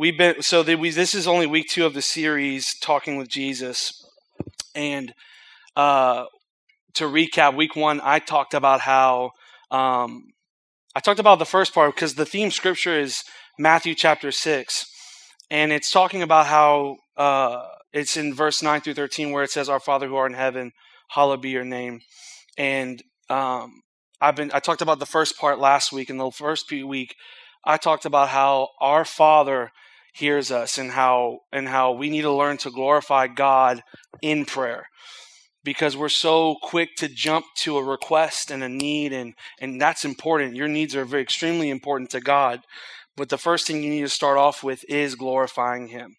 we've been so that we this is only week two of the series talking with jesus. And uh, to recap week one i talked about how um, i talked about the first part because the theme scripture is matthew chapter 6 and it's talking about how uh, it's in verse 9 through 13 where it says our father who art in heaven hallowed be your name. And um, i've been i talked about the first part last week. And the first week i talked about how our father hears us and how and how we need to learn to glorify god in prayer. Because we're so quick to jump to a request and a need and and that's important. Your needs are very extremely important to god. But the first thing you need to start off with is glorifying him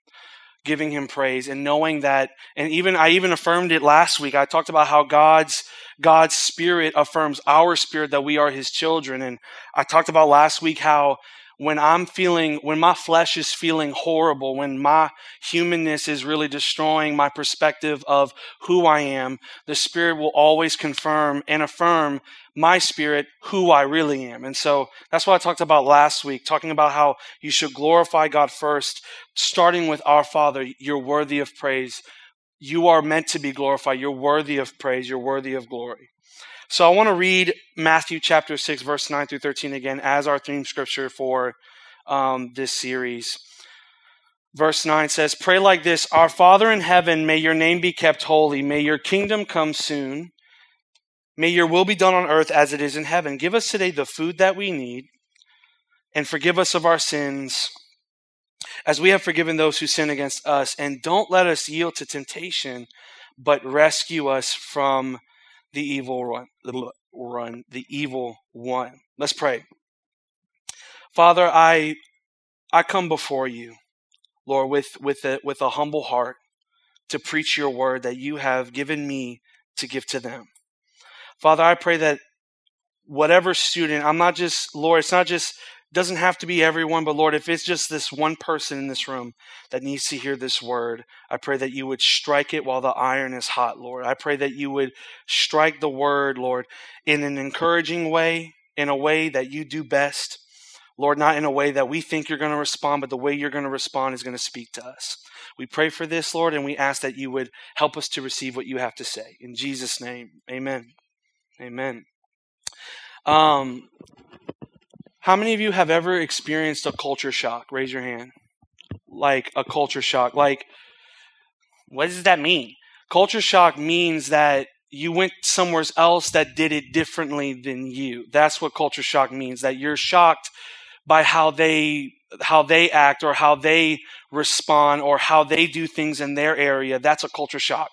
giving him praise and knowing that and even I even affirmed it last week. I talked about how God's God's spirit affirms our spirit that we are his children. And I talked about last week how when I'm feeling, when my flesh is feeling horrible, when my humanness is really destroying my perspective of who I am, the Spirit will always confirm and affirm my spirit who I really am. And so that's what I talked about last week, talking about how you should glorify God first, starting with our Father. You're worthy of praise. You are meant to be glorified. You're worthy of praise. You're worthy of glory. So I want to read Matthew chapter 6, verse 9 through 13 again as our theme scripture for um, this series. Verse 9 says, Pray like this Our Father in heaven, may your name be kept holy. May your kingdom come soon. May your will be done on earth as it is in heaven. Give us today the food that we need, and forgive us of our sins as we have forgiven those who sin against us. And don't let us yield to temptation, but rescue us from the evil run, run the evil one. Let's pray. Father, I I come before you, Lord, with with a, with a humble heart to preach your word that you have given me to give to them. Father, I pray that whatever student, I'm not just Lord, it's not just doesn't have to be everyone, but Lord, if it's just this one person in this room that needs to hear this word, I pray that you would strike it while the iron is hot, Lord. I pray that you would strike the word, Lord, in an encouraging way, in a way that you do best. Lord, not in a way that we think you're going to respond, but the way you're going to respond is going to speak to us. We pray for this, Lord, and we ask that you would help us to receive what you have to say. In Jesus' name, amen. Amen. Um, how many of you have ever experienced a culture shock? Raise your hand. Like a culture shock. Like, what does that mean? Culture shock means that you went somewhere else that did it differently than you. That's what culture shock means. That you're shocked by how they how they act or how they respond or how they do things in their area. That's a culture shock.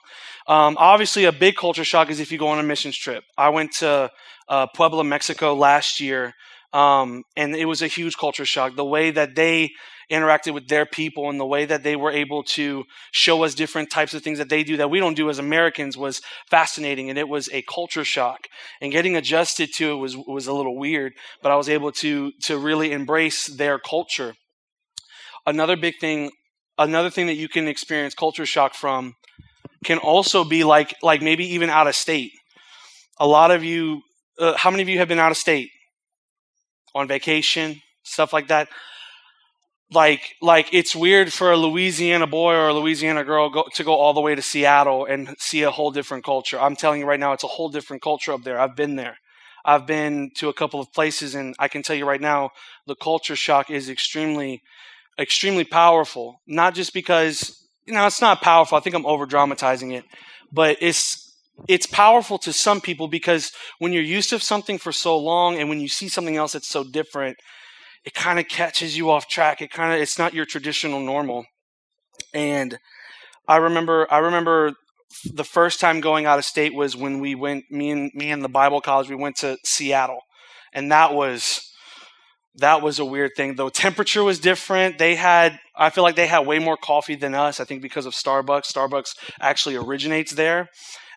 Um, obviously, a big culture shock is if you go on a missions trip. I went to uh, Puebla, Mexico last year um, and it was a huge culture shock. The way that they interacted with their people and the way that they were able to show us different types of things that they do that we don't do as Americans was fascinating. And it was a culture shock. And getting adjusted to it was, was a little weird, but I was able to, to really embrace their culture. Another big thing, another thing that you can experience culture shock from can also be like, like maybe even out of state. A lot of you, uh, how many of you have been out of state? On vacation, stuff like that. Like, like it's weird for a Louisiana boy or a Louisiana girl go, to go all the way to Seattle and see a whole different culture. I'm telling you right now, it's a whole different culture up there. I've been there. I've been to a couple of places, and I can tell you right now, the culture shock is extremely, extremely powerful. Not just because you know it's not powerful. I think I'm over dramatizing it, but it's it's powerful to some people because when you're used to something for so long and when you see something else that's so different, it kind of catches you off track. It kind of it's not your traditional normal. And I remember I remember the first time going out of state was when we went me and me and the Bible college we went to Seattle. And that was that was a weird thing though. Temperature was different. They had I feel like they had way more coffee than us. I think because of Starbucks. Starbucks actually originates there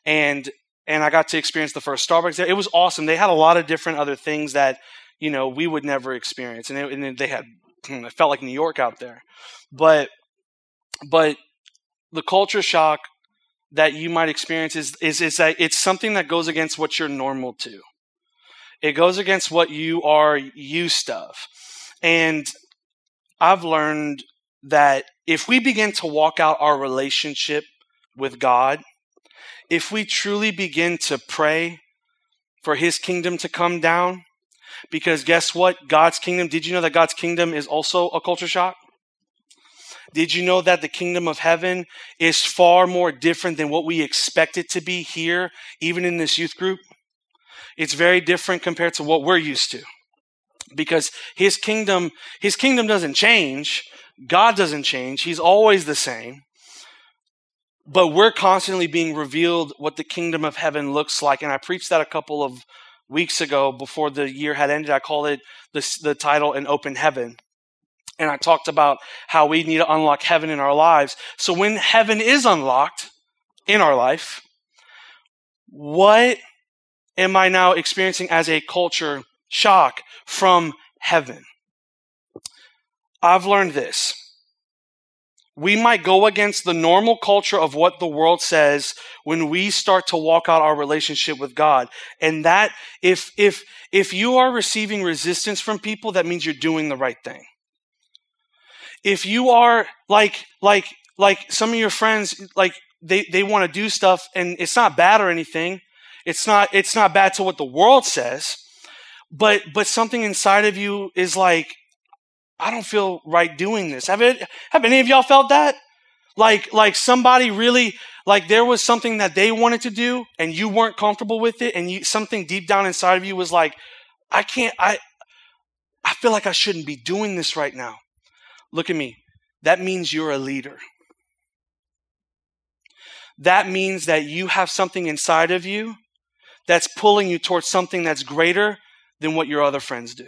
and and I got to experience the first Starbucks there. It was awesome. They had a lot of different other things that you know we would never experience, and, it, and they had it felt like New York out there. But but the culture shock that you might experience is is is that it's something that goes against what you're normal to. It goes against what you are used of, and I've learned that if we begin to walk out our relationship with God, if we truly begin to pray for his kingdom to come down, because guess what? God's kingdom, did you know that God's kingdom is also a culture shock? Did you know that the kingdom of heaven is far more different than what we expect it to be here, even in this youth group? It's very different compared to what we're used to. Because his kingdom, his kingdom doesn't change. God doesn't change. He's always the same. But we're constantly being revealed what the kingdom of heaven looks like. And I preached that a couple of weeks ago before the year had ended. I called it the, the title An Open Heaven. And I talked about how we need to unlock heaven in our lives. So when heaven is unlocked in our life, what am I now experiencing as a culture shock from heaven? I've learned this. We might go against the normal culture of what the world says when we start to walk out our relationship with God. And that, if, if, if you are receiving resistance from people, that means you're doing the right thing. If you are like, like, like some of your friends, like they, they want to do stuff and it's not bad or anything. It's not, it's not bad to what the world says, but, but something inside of you is like, I don't feel right doing this. Have it, have any of y'all felt that? Like, like somebody really, like there was something that they wanted to do and you weren't comfortable with it and you, something deep down inside of you was like, I can't, I, I feel like I shouldn't be doing this right now. Look at me. That means you're a leader. That means that you have something inside of you that's pulling you towards something that's greater than what your other friends do.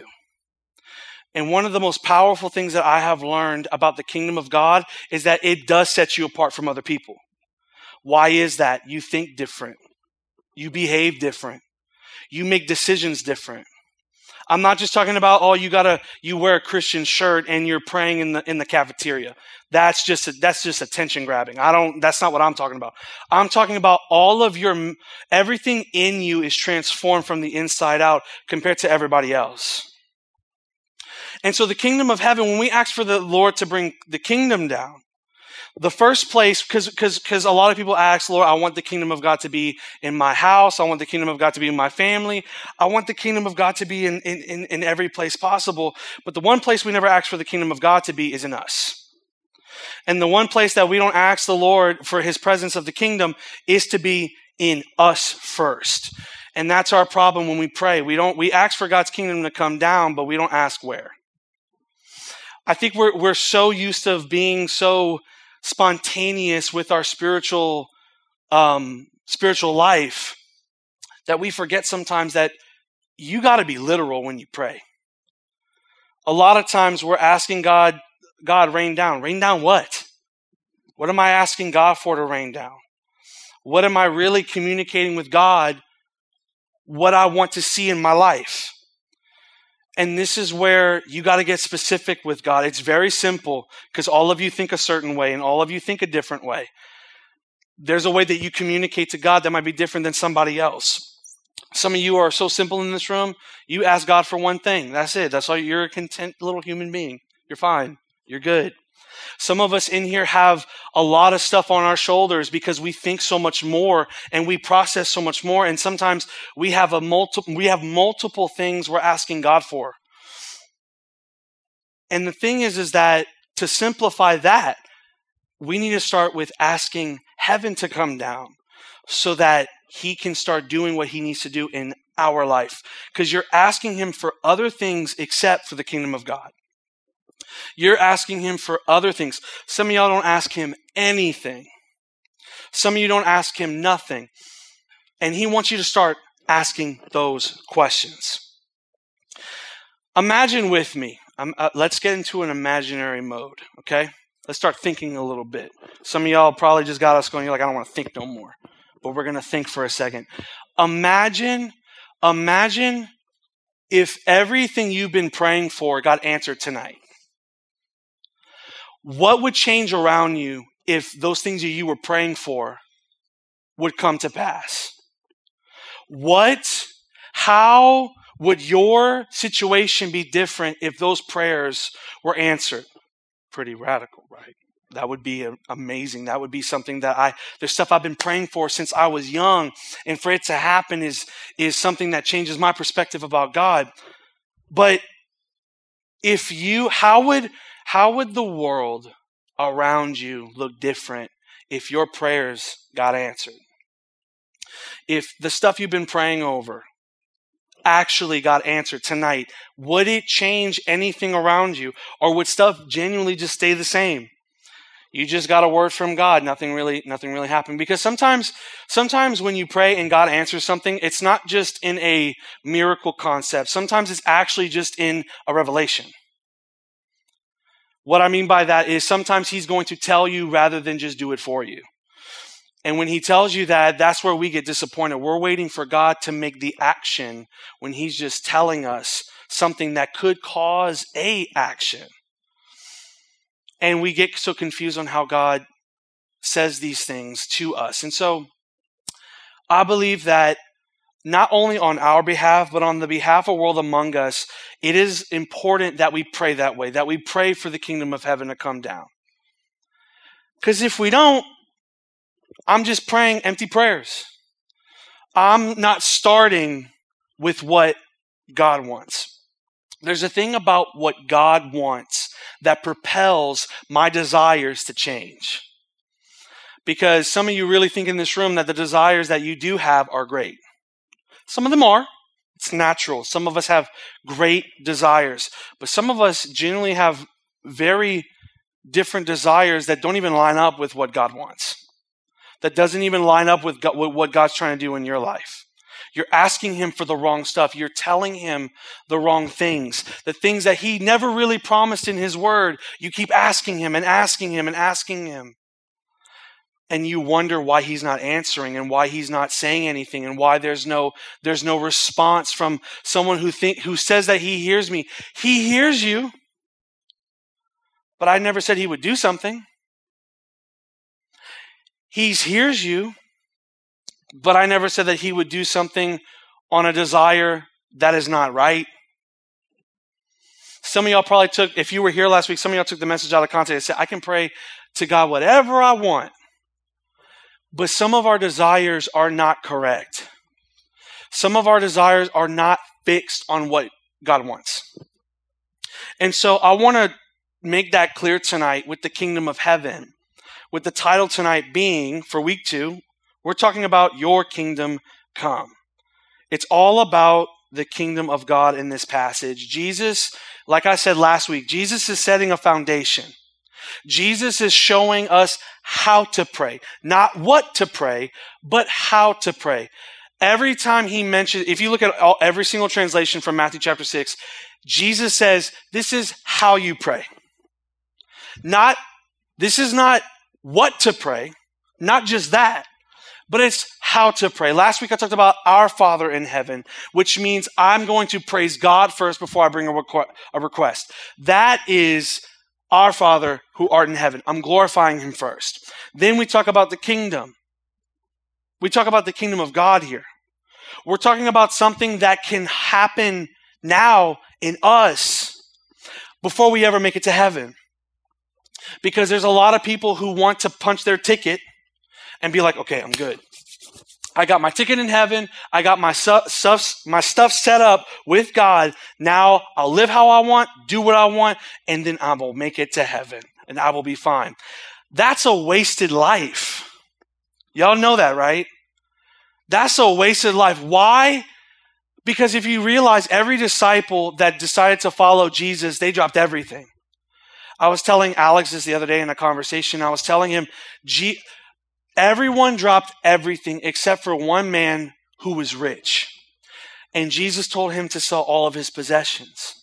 And one of the most powerful things that I have learned about the kingdom of God is that it does set you apart from other people. Why is that? You think different. You behave different. You make decisions different. I'm not just talking about, oh, you gotta, you wear a Christian shirt and you're praying in the, in the cafeteria. That's just, a, that's just attention grabbing. I don't, that's not what I'm talking about. I'm talking about all of your, everything in you is transformed from the inside out compared to everybody else. And so the kingdom of heaven, when we ask for the Lord to bring the kingdom down, the first place, because because because a lot of people ask, Lord, I want the kingdom of God to be in my house. I want the kingdom of God to be in my family. I want the kingdom of God to be in, in, in every place possible. But the one place we never ask for the kingdom of God to be is in us. And the one place that we don't ask the Lord for his presence of the kingdom is to be in us first. And that's our problem when we pray. We don't we ask for God's kingdom to come down, but we don't ask where. I think we're we're so used to being so spontaneous with our spiritual um, spiritual life that we forget sometimes that you got to be literal when you pray. A lot of times we're asking God, God, rain down. Rain down what? What am I asking God for to rain down? What am I really communicating with God? What I want to see in my life? And this is where you got to get specific with God. It's very simple because all of you think a certain way and all of you think a different way. There's a way that you communicate to God that might be different than somebody else. Some of you are so simple in this room, you ask God for one thing. That's it. That's all. You're a content little human being. You're fine. You're good. Some of us in here have a lot of stuff on our shoulders because we think so much more and we process so much more. And sometimes we have a multiple, we have multiple things we're asking God for. And the thing is, is that to simplify that, we need to start with asking heaven to come down so that he can start doing what he needs to do in our life. Because you're asking him for other things except for the kingdom of God. You're asking him for other things. Some of y'all don't ask him anything. Some of you don't ask him nothing. And he wants you to start asking those questions. Imagine with me. Um, uh, let's get into an imaginary mode, okay? Let's start thinking a little bit. Some of y'all probably just got us going, you're like, I don't want to think no more. But we're going to think for a second. Imagine, imagine if everything you've been praying for got answered tonight. What would change around you if those things that you were praying for would come to pass? What, how would your situation be different if those prayers were answered? pretty radical, right? That would be amazing. That would be something that I, there's stuff I've been praying for since I was young. And for it to happen is, is something that changes my perspective about God. But if you, how would, how would the world around you look different if your prayers got answered? If the stuff you've been praying over actually got answered tonight, would it change anything around you? Or would stuff genuinely just stay the same? You just got a word from God. Nothing really, nothing really happened. Because sometimes, sometimes when you pray and God answers something, it's not just in a miracle concept. Sometimes it's actually just in a revelation. What I mean by that is sometimes He's going to tell you rather than just do it for you. And when He tells you that, that's where we get disappointed. We're waiting for God to make the action when He's just telling us something that could cause a action. And we get so confused on how God says these things to us. And so I believe that not only on our behalf, but on the behalf of the world among us, it is important that we pray that way, that we pray for the kingdom of heaven to come down. Because if we don't, I'm just praying empty prayers. I'm not starting with what God wants. There's a thing about what God wants that propels my desires to change. Because some of you really think in this room that the desires that you do have are great. Some of them are. It's natural. Some of us have great desires, but some of us genuinely have very different desires that don't even line up with what God wants. That doesn't even line up with, God, what God's trying to do in your life. You're asking him for the wrong stuff. You're telling him the wrong things. The things that he never really promised in his word. You keep asking him and asking him and asking him. And you wonder why he's not answering and why he's not saying anything and why there's no there's no response from someone who think who says that he hears me. He hears you. But I never said he would do something. He hears you, but I never said that he would do something on a desire that is not right. Some of y'all probably took, if you were here last week, some of y'all took the message out of context and said, I can pray to God whatever I want. But some of our desires are not correct. Some of our desires are not fixed on what God wants. And so I want to make that clear tonight with the kingdom of heaven. With the title tonight being, for week two, we're talking about your kingdom come. It's all about the kingdom of God in this passage. Jesus, like I said last week, Jesus is setting a foundation. Jesus is showing us how to pray, not what to pray, but how to pray. Every time he mentions, if you look at all, every single translation from Matthew chapter 6, Jesus says, this is how you pray. Not, this is not what to pray, not just that but it's how to pray. Last week I talked about our Father in heaven, which means I'm going to praise God first before I bring a, requ- a request. That is our Father who art in heaven. I'm glorifying him first. Then we talk about the kingdom. We talk about the kingdom of God here. We're talking about something that can happen now in us before we ever make it to heaven. Because there's a lot of people who want to punch their ticket and be like, okay, I'm good. I got my ticket in heaven. I got my stuff, my stuff set up with God. Now I'll live how I want, do what I want, and then I will make it to heaven and I will be fine. That's a wasted life. Y'all know that, right? That's a wasted life. Why? Because if you realize every disciple that decided to follow Jesus, they dropped everything. I was telling Alex this the other day in a conversation. I was telling him, Everyone dropped everything except for one man who was rich. And Jesus told him to sell all of his possessions.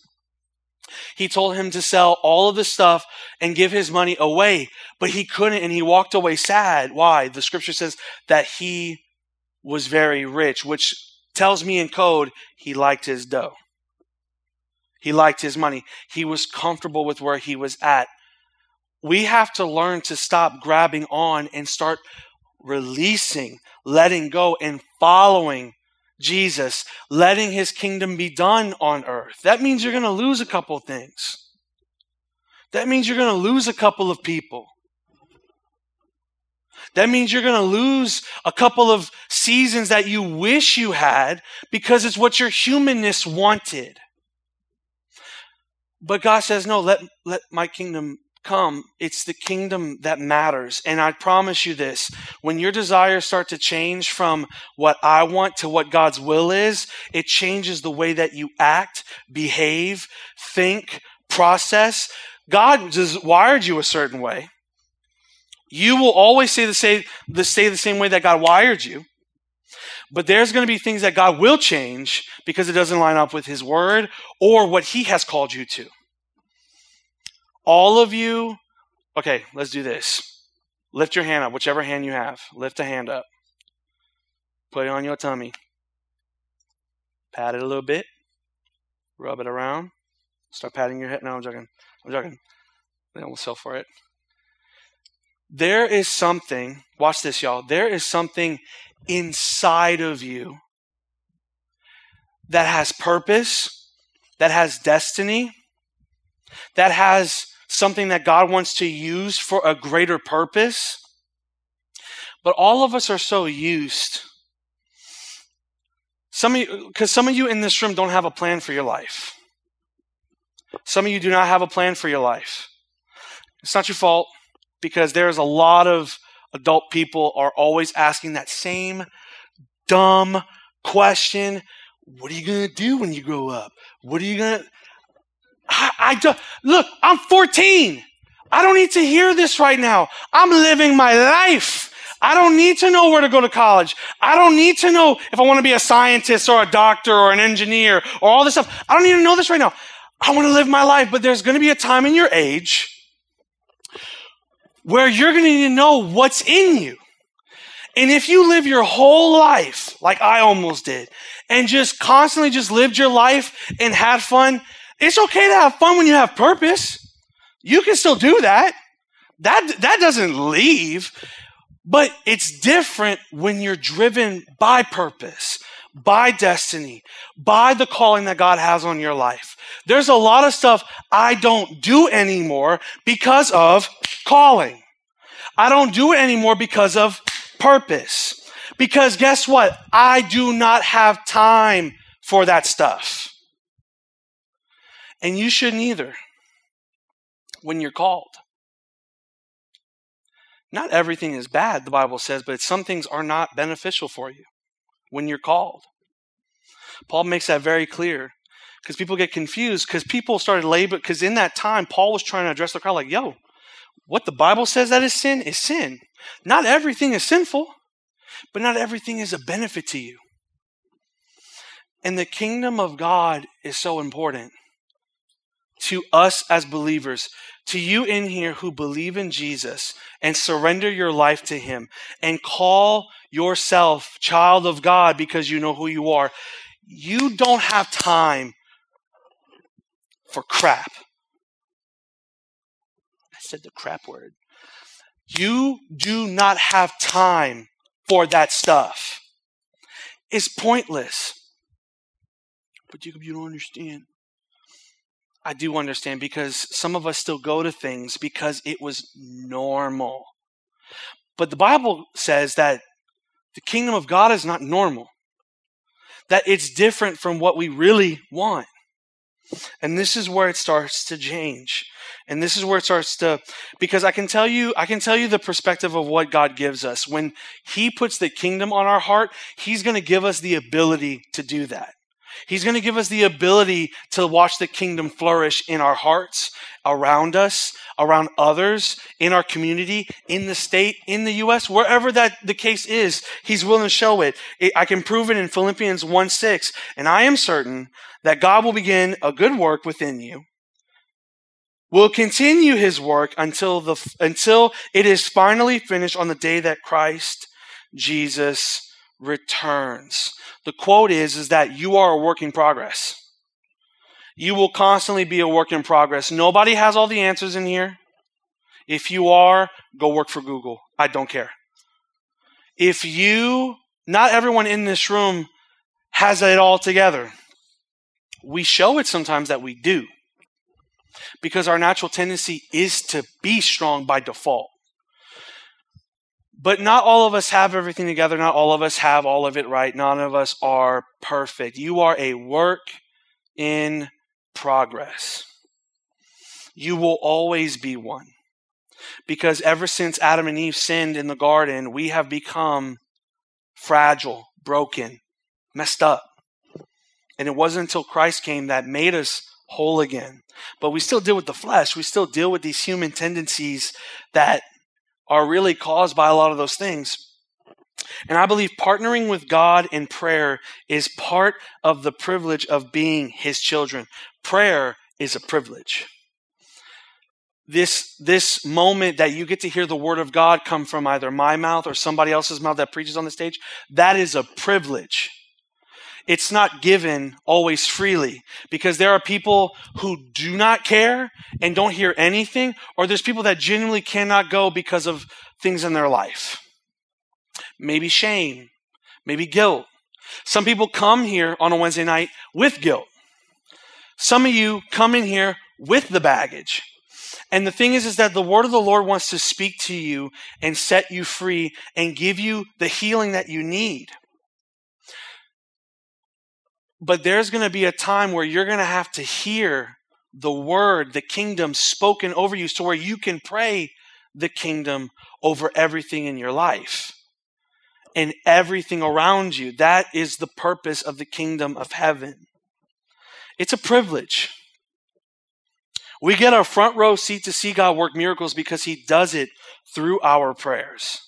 He told him to sell all of the stuff and give his money away, but he couldn't and he walked away sad. Why? The scripture says that he was very rich, which tells me in code he liked his dough. He liked his money. He was comfortable with where he was at we have to learn to stop grabbing on and start releasing, letting go, and following Jesus, letting his kingdom be done on earth. That means you're going to lose a couple things. That means you're going to lose a couple of people. That means you're going to lose a couple of seasons that you wish you had because it's what your humanness wanted. But God says, no, let, let my kingdom come. It's the kingdom that matters. And I promise you this when your desires start to change from what I want to what God's will is, it changes the way that you act, behave, think, process. God just wired you a certain way. You will always stay the same, the, stay the same way that God wired you. But there's going to be things that God will change because it doesn't line up with His word or what He has called you to. All of you, okay, let's do this. Lift your hand up, whichever hand you have. Lift a hand up. Put it on your tummy. Pat it a little bit. Rub it around. Start patting your head. No, I'm joking. I'm joking. They almost fell for it. There is something, watch this, y'all. There is something inside of you that has purpose, that has destiny, that has something that God wants to use for a greater purpose. But all of us are so used. Some of you, because some of you in this room don't have a plan for your life. Some of you do not have a plan for your life. It's not your fault because there's a lot of adult people are always asking that same dumb question. What are you going to do when you grow up? What are you going to I, I do, look, I'm 14. I don't need to hear this right now. I'm living my life. I don't need to know where to go to college. I don't need to know if I want to be a scientist or a doctor or an engineer or all this stuff. I don't need to know this right now. I want to live my life, but there's going to be a time in your age where you're going to need to know what's in you. And if you live your whole life like I almost did and just constantly just lived your life and had fun, it's okay to have fun when you have purpose. You can still do that. That, that doesn't leave. But it's different when you're driven by purpose, by destiny, by the calling that God has on your life. There's a lot of stuff I don't do anymore because of calling. I don't do it anymore because of purpose. Because guess what? I do not have time for that stuff. And you shouldn't either when you're called. Not everything is bad, the Bible says, but some things are not beneficial for you when you're called. Paul makes that very clear because people get confused because people started labeling, because in that time, Paul was trying to address the crowd like, yo, what the Bible says that is sin is sin. Not everything is sinful, but not everything is a benefit to you. And the kingdom of God is so important to us as believers, to you in here who believe in Jesus and surrender your life to Him and call yourself child of God because you know who you are. You don't have time for crap I said the crap word. You do not have time for that stuff. It's pointless. But Jacob, you don't understand. I do understand because some of us still go to things because it was normal. But the Bible says that the kingdom of God is not normal, that it's different from what we really want. And this is where it starts to change. And this is where it starts to because I can tell you I can tell you the perspective of what God gives us. When he puts the kingdom on our heart, he's going to give us the ability to do that. He's going to give us the ability to watch the kingdom flourish in our hearts, around us, around others, in our community, in the state, in the U.S., wherever that the case is. He's willing to show it. I can prove it in Philippians 1 6. And I am certain that God will begin a good work within you, will continue his work until, the, until it is finally finished on the day that Christ Jesus returns. The quote is, is that you are a work in progress. You will constantly be a work in progress. Nobody has all the answers in here. If you are, go work for Google. I don't care. If you, not everyone in this room has it all together. We show it sometimes that we do. because our natural tendency is to be strong by default. But not all of us have everything together. Not all of us have all of it right. None of us are perfect. You are a work in progress. You will always be one. Because ever since Adam and Eve sinned in the garden, we have become fragile, broken, messed up. And it wasn't until Christ came that made us whole again. But we still deal with the flesh. We still deal with these human tendencies that are really caused by a lot of those things. And I believe partnering with God in prayer is part of the privilege of being His children. Prayer is a privilege. This, this moment that you get to hear the Word of God come from either my mouth or somebody else's mouth that preaches on the stage, that is a privilege it's not given always freely because there are people who do not care and don't hear anything, or there's people that genuinely cannot go because of things in their life. Maybe shame, maybe guilt. Some people come here on a Wednesday night with guilt. Some of you come in here with the baggage. And the thing is, is that the word of the Lord wants to speak to you and set you free and give you the healing that you need. But there's going to be a time where you're going to have to hear the word, the kingdom spoken over you, so where you can pray the kingdom over everything in your life and everything around you. That is the purpose of the kingdom of heaven. It's a privilege. We get a front row seat to see God work miracles because He does it through our prayers.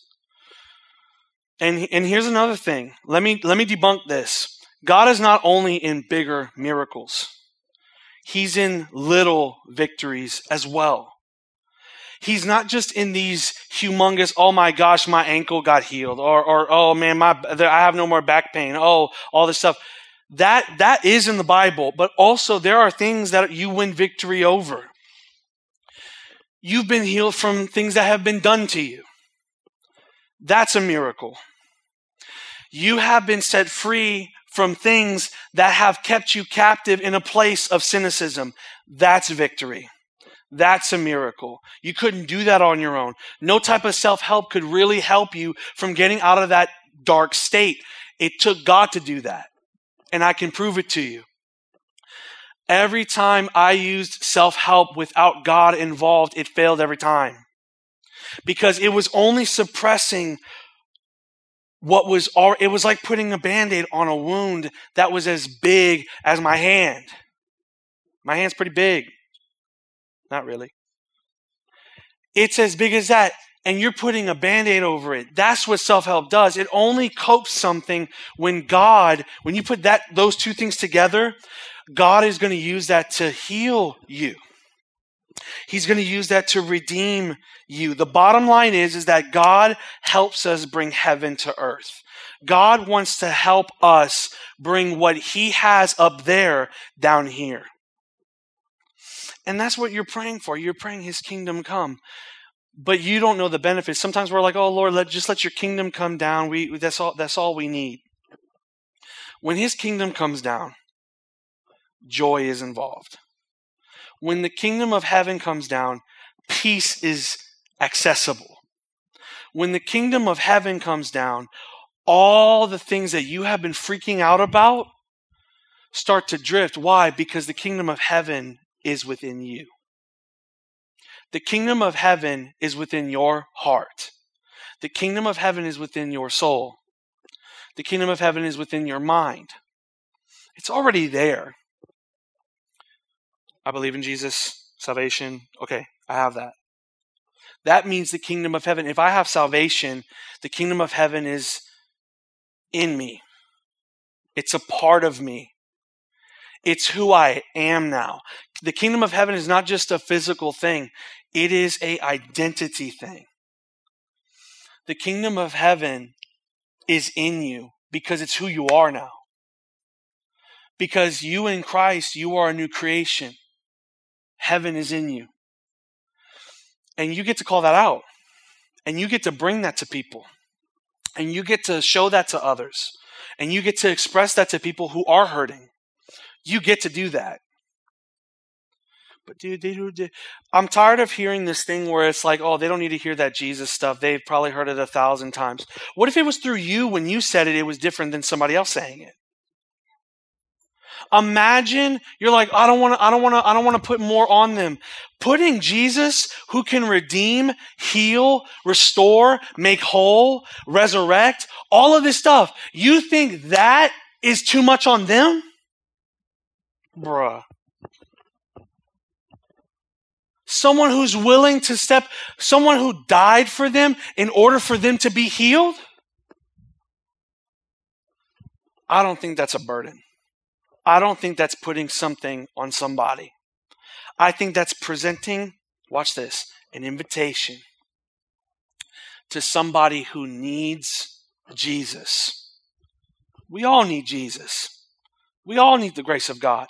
And, and here's another thing. Let me, let me debunk this. God is not only in bigger miracles, He's in little victories as well. He's not just in these humongous, oh my gosh, my ankle got healed, or, or oh man, my, I have no more back pain, oh, all this stuff. That, that is in the Bible, but also there are things that you win victory over. You've been healed from things that have been done to you. That's a miracle. You have been set free from things that have kept you captive in a place of cynicism. That's victory. That's a miracle. You couldn't do that on your own. No type of self help could really help you from getting out of that dark state. It took God to do that. And I can prove it to you. Every time I used self help without God involved, it failed every time. Because it was only suppressing what was all, it was like putting a band-aid on a wound that was as big as my hand. My hand's pretty big. Not really. It's as big as that and you're putting a band-aid over it. That's what self-help does. It only copes something when God, when you put that those two things together, God is going to use that to heal you. He's going to use that to redeem you. The bottom line is, is that God helps us bring heaven to earth. God wants to help us bring what he has up there down here. And that's what you're praying for. You're praying his kingdom come. But you don't know the benefits. Sometimes we're like, "Oh Lord, let just let your kingdom come down. We that's all that's all we need." When his kingdom comes down, joy is involved when the kingdom of heaven comes down, peace is accessible. When the kingdom of heaven comes down, all the things that you have been freaking out about start to drift. Why? Because the kingdom of heaven is within you. The kingdom of heaven is within your heart. The kingdom of heaven is within your soul. The kingdom of heaven is within your mind. It's already there. I believe in Jesus, salvation. Okay, I have that. That means the kingdom of heaven. If I have salvation, the kingdom of heaven is in me. It's a part of me. It's who I am now. The kingdom of heaven is not just a physical thing. It is a identity thing. The kingdom of heaven is in you because it's who you are now. Because you in Christ, you are a new creation. Heaven is in you. And you get to call that out. And you get to bring that to people. And you get to show that to others. And you get to express that to people who are hurting. You get to do that. but dude. I'm tired of hearing this thing where it's like, oh, they don't need to hear that Jesus stuff. They've probably heard it a thousand times. What if it was through you when you said it, it was different than somebody else saying it? Imagine you're like, I don't want to, I don't want to, I don't want to put more on them. Putting Jesus, who can redeem, heal, restore, make whole, resurrect, all of this stuff. You think that is too much on them? Bruh. Someone who's willing to step, someone who died for them in order for them to be healed? I don't think that's a burden. I don't think that's putting something on somebody. I think that's presenting, watch this, an invitation to somebody who needs Jesus. We all need Jesus. We all need the grace of God.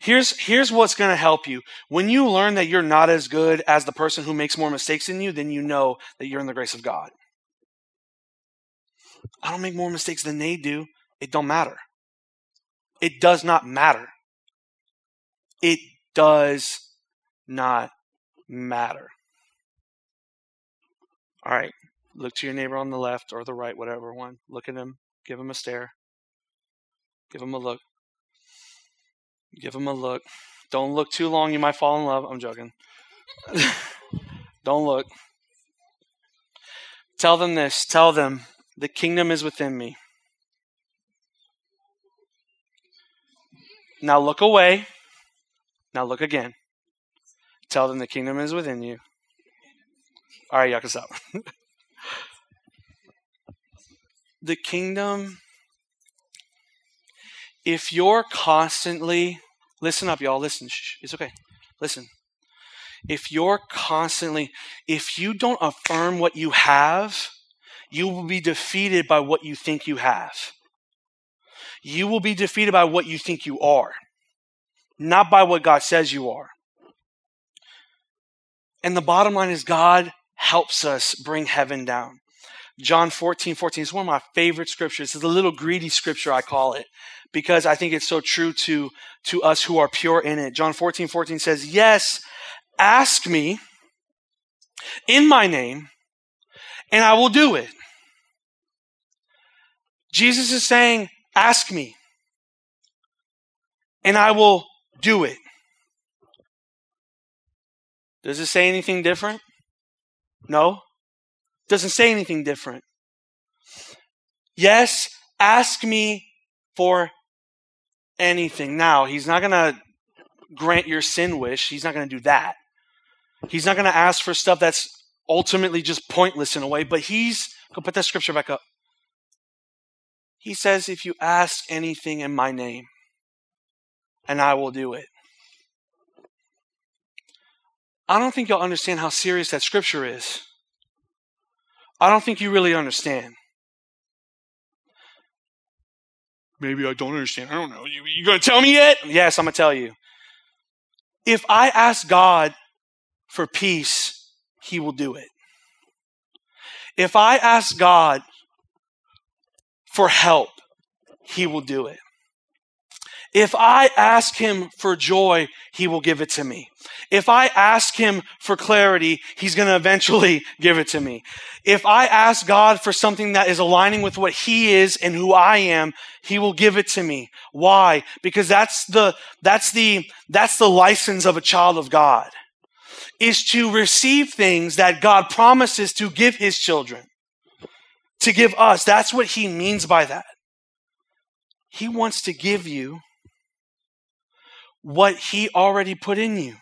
Here's, here's what's going to help you. When you learn that you're not as good as the person who makes more mistakes than you, then you know that you're in the grace of God. I don't make more mistakes than they do. It don't matter. It does not matter. It does not matter. All right. Look to your neighbor on the left or the right, whatever one. Look at him. Give him a stare. Give him a look. Give him a look. Don't look too long. You might fall in love. I'm joking. Don't look. Tell them this. Tell them the kingdom is within me. Now look away. Now look again. Tell them the kingdom is within you. All right, y'all can stop. the kingdom, if you're constantly, listen up, y'all, listen, shh, it's okay, listen. If you're constantly, if you don't affirm what you have, you will be defeated by what you think you have you will be defeated by what you think you are, not by what God says you are. And the bottom line is God helps us bring heaven down. John 14, 14 is one of my favorite scriptures. It's a little greedy scripture, I call it, because I think it's so true to, to us who are pure in it. John 14, 14 says, Yes, ask me in my name, and I will do it. Jesus is saying, Ask me, and I will do it. Does it say anything different? No. Doesn't say anything different. Yes, ask me for anything. Now, he's not going to grant your sin wish. He's not going to do that. He's not going to ask for stuff that's ultimately just pointless in a way, but he's, go put that scripture back up. He says, If you ask anything in my name, and I will do it. I don't think you'll understand how serious that scripture is. I don't think you really understand. Maybe I don't understand. I don't know. You, you going to tell me yet? Yes, I'm going to tell you. If I ask God for peace, He will do it. If I ask God for help, he will do it. If I ask him for joy, he will give it to me. If I ask him for clarity, he's going to eventually give it to me. If I ask God for something that is aligning with what he is and who I am, he will give it to me. Why? Because that's the, that's the, that's the license of a child of God is to receive things that God promises to give his children to give us. That's what he means by that. He wants to give you what he already put in you.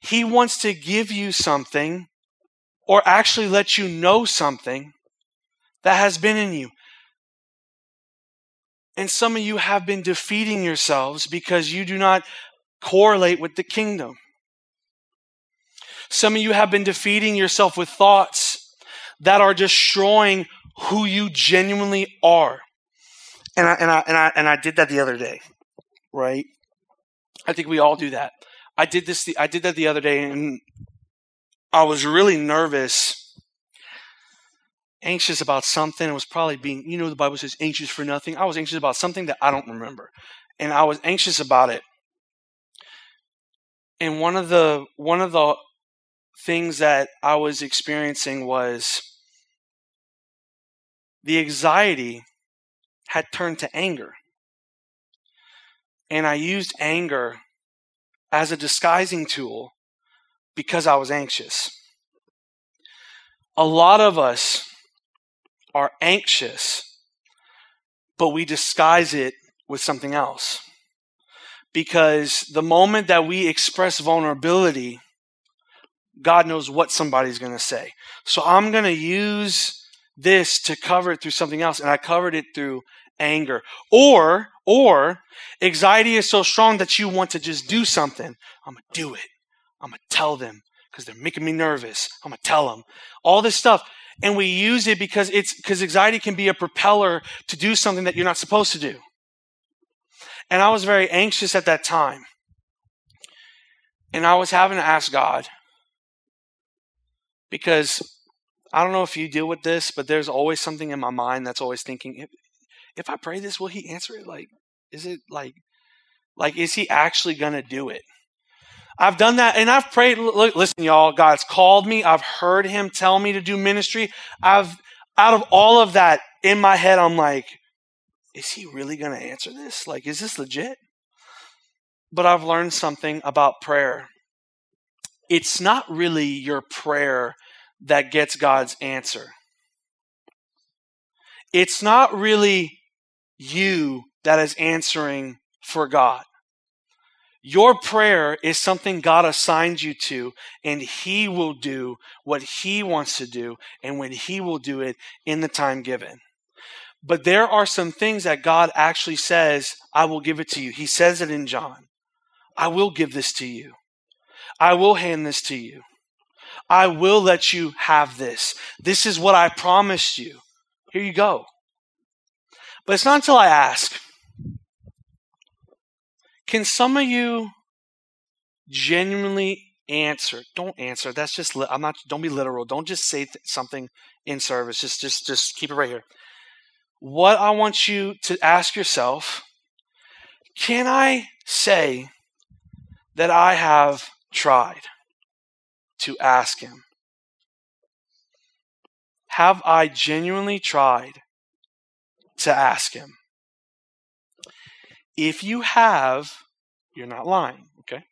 He wants to give you something or actually let you know something that has been in you. And some of you have been defeating yourselves because you do not correlate with the kingdom. Some of you have been defeating yourself with thoughts that are destroying who you genuinely are. And I, and I, and I, and I did that the other day, right? I think we all do that. I did this, I did that the other day and I was really nervous, anxious about something. It was probably being, you know, the Bible says anxious for nothing. I was anxious about something that I don't remember. And I was anxious about it. And one of the one of the things that I was experiencing was the anxiety had turned to anger. And I used anger as a disguising tool because I was anxious. A lot of us are anxious, but we disguise it with something else. Because the moment that we express vulnerability, God knows what somebody's going to say. So I'm going to use this to cover it through something else, and I covered it through anger. Or, or anxiety is so strong that you want to just do something. I'm to do it. I'm to tell them because they're making me nervous. I'm to tell them. All this stuff. And we use it because it's because anxiety can be a propeller to do something that you're not supposed to do. And I was very anxious at that time. And I was having to ask God because I don't know if you deal with this, but there's always something in my mind that's always thinking, if, if I pray this, will he answer it? Like, is it like, like, is he actually going to do it? I've done that and I've prayed. Look, listen, y'all, God's called me. I've heard him tell me to do ministry. I've, out of all of that in my head, I'm like, is he really going to answer this? Like, is this legit? But I've learned something about prayer. It's not really your prayer that gets God's answer. It's not really you that is answering for God. Your prayer is something God assigned you to, and He will do what He wants to do, and when He will do it in the time given. But there are some things that God actually says, I will give it to you. He says it in John. I will give this to you. I will hand this to you. I will let you have this. This is what I promised you. Here you go. But it's not until I ask. Can some of you genuinely answer? Don't answer. That's just I'm not don't be literal. Don't just say th- something in service. Just just just keep it right here. What I want you to ask yourself, can I say that I have tried? To ask Him? Have I genuinely tried to ask Him? If you have, you're not lying, okay?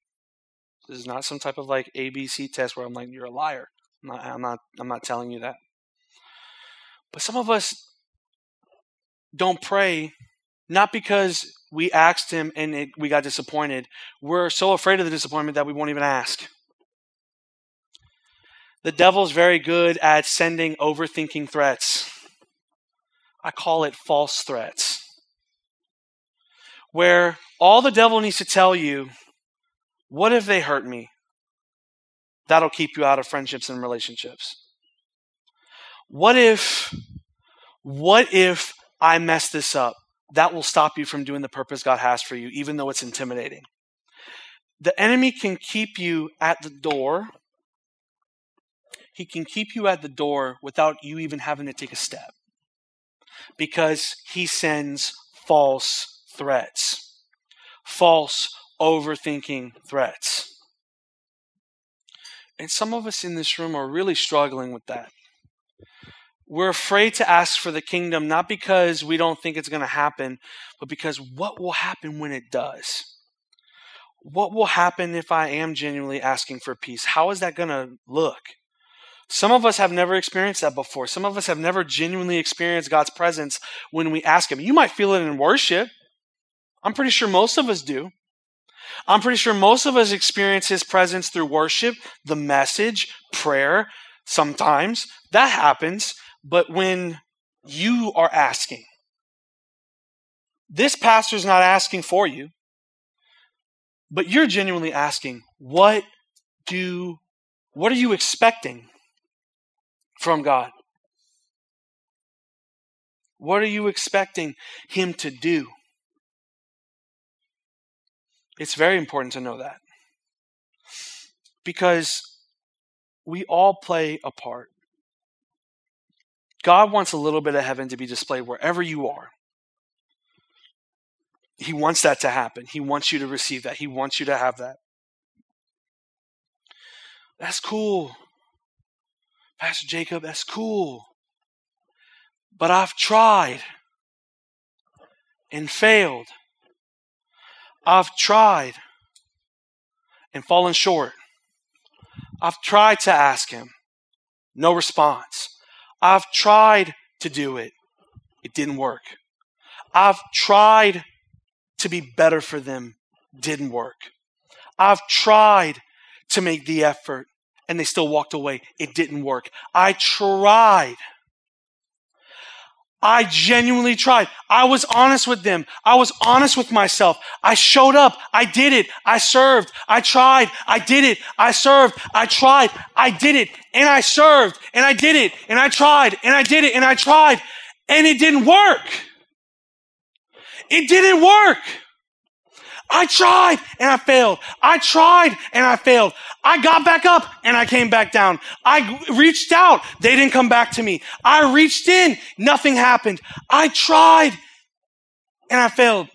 This is not some type of like ABC test where I'm like, you're a liar. I'm not, I'm not, I'm not telling you that. But some of us don't pray not because we asked him and it, we got disappointed. We're so afraid of the disappointment that we won't even ask. The devil's very good at sending overthinking threats. I call it false threats. Where all the devil needs to tell you, what if they hurt me? That'll keep you out of friendships and relationships. What if, what if I mess this up? That will stop you from doing the purpose God has for you, even though it's intimidating. The enemy can keep you at the door he can keep you at the door without you even having to take a step because he sends false threats, false overthinking threats. And some of us in this room are really struggling with that. We're afraid to ask for the kingdom, not because we don't think it's going to happen, but because what will happen when it does? What will happen if I am genuinely asking for peace? How is that going to look? Some of us have never experienced that before. Some of us have never genuinely experienced God's presence when we ask Him. You might feel it in worship. I'm pretty sure most of us do. I'm pretty sure most of us experience His presence through worship, the message, prayer, sometimes. That happens. But when you are asking, this pastor's not asking for you, but you're genuinely asking, what do what are you expecting? From God? What are you expecting Him to do? It's very important to know that. Because we all play a part. God wants a little bit of heaven to be displayed wherever you are. He wants that to happen. He wants you to receive that. He wants you to have that. That's cool. Pastor Jacob, that's cool. But I've tried and failed. I've tried and fallen short. I've tried to ask him, no response. I've tried to do it, it didn't work. I've tried to be better for them, didn't work. I've tried to make the effort and they still walked away. It didn't work. I tried. I genuinely tried. I was honest with them. I was honest with myself. I showed up. I did it. I served. I tried. I did it. I served. I tried. I did it. And I served. And I did it. And I tried. And I did it. And I tried. And it didn't work. It didn't work. I tried and I failed. I tried and I failed. I got back up and I came back down. I reached out. They didn't come back to me. I reached in. Nothing happened. I tried and I failed.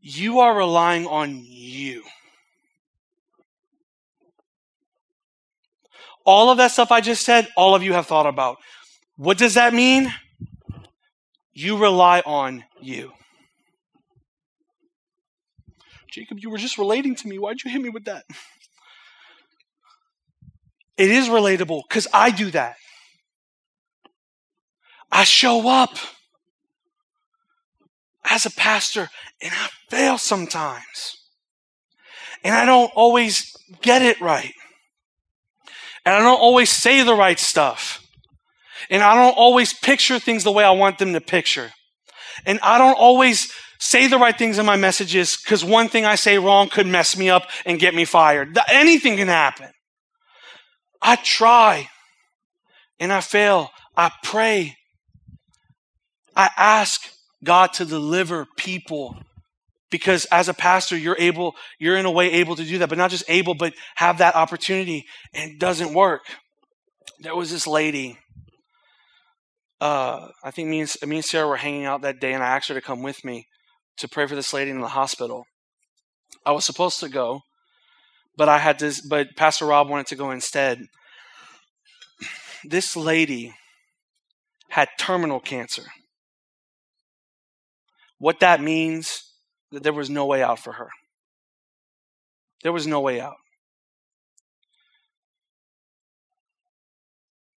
You are relying on you. All of that stuff I just said, all of you have thought about. What does that mean? You rely on you. Jacob, you were just relating to me. Why'd you hit me with that? It is relatable because I do that. I show up as a pastor and I fail sometimes. And I don't always get it right. And I don't always say the right stuff. And I don't always picture things the way I want them to picture. And I don't always say the right things in my messages because one thing I say wrong could mess me up and get me fired. Anything can happen. I try and I fail. I pray. I ask God to deliver people because as a pastor, you're able, you're in a way able to do that, but not just able, but have that opportunity and it doesn't work. There was this lady. Uh, I think me and, me and Sarah were hanging out that day, and I asked her to come with me to pray for this lady in the hospital. I was supposed to go, but I had to, but Pastor Rob wanted to go instead. This lady had terminal cancer. What that means that there was no way out for her. There was no way out.